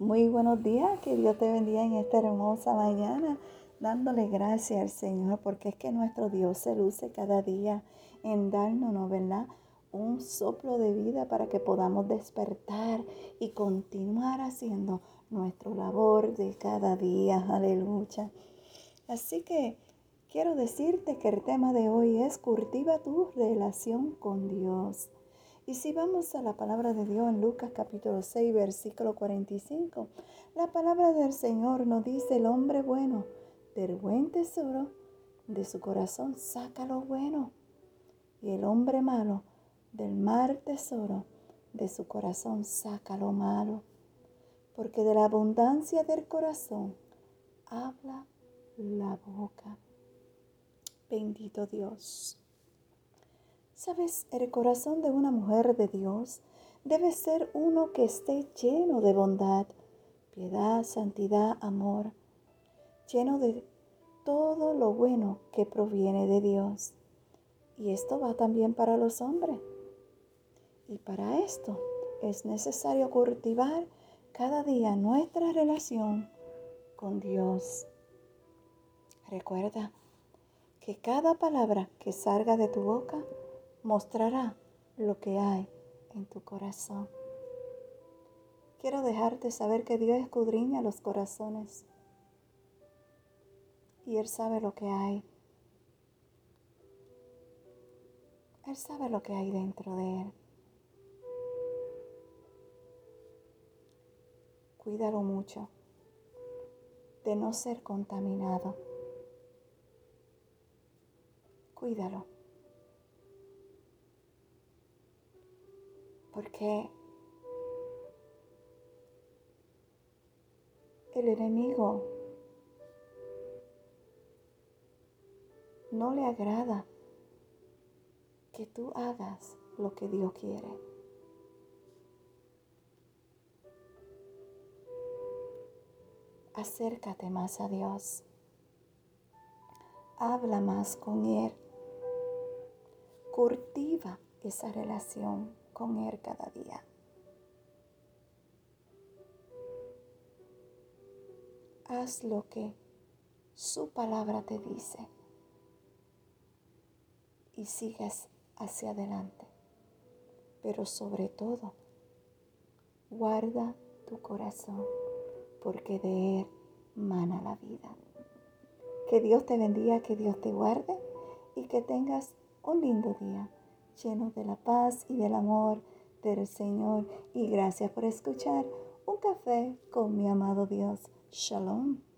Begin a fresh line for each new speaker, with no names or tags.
Muy buenos días, que Dios te bendiga en esta hermosa mañana, dándole gracias al Señor, porque es que nuestro Dios se luce cada día en darnos, ¿verdad? Un soplo de vida para que podamos despertar y continuar haciendo nuestra labor de cada día, aleluya. Así que quiero decirte que el tema de hoy es cultiva tu relación con Dios. Y si vamos a la palabra de Dios en Lucas capítulo 6, versículo 45, la palabra del Señor nos dice, el hombre bueno del buen tesoro de su corazón saca lo bueno. Y el hombre malo del mal tesoro de su corazón saca lo malo. Porque de la abundancia del corazón habla la boca. Bendito Dios. Sabes, el corazón de una mujer de Dios debe ser uno que esté lleno de bondad, piedad, santidad, amor, lleno de todo lo bueno que proviene de Dios. Y esto va también para los hombres. Y para esto es necesario cultivar cada día nuestra relación con Dios. Recuerda que cada palabra que salga de tu boca mostrará lo que hay en tu corazón. Quiero dejarte saber que Dios escudriña los corazones y Él sabe lo que hay. Él sabe lo que hay dentro de Él. Cuídalo mucho de no ser contaminado. Cuídalo. Porque el enemigo no le agrada que tú hagas lo que Dios quiere. Acércate más a Dios. Habla más con Él. Cultiva esa relación con Él cada día. Haz lo que su palabra te dice y sigues hacia adelante. Pero sobre todo, guarda tu corazón porque de él mana la vida. Que Dios te bendiga, que Dios te guarde y que tengas un lindo día lleno de la paz y del amor del Señor. Y gracias por escuchar un café con mi amado Dios. Shalom.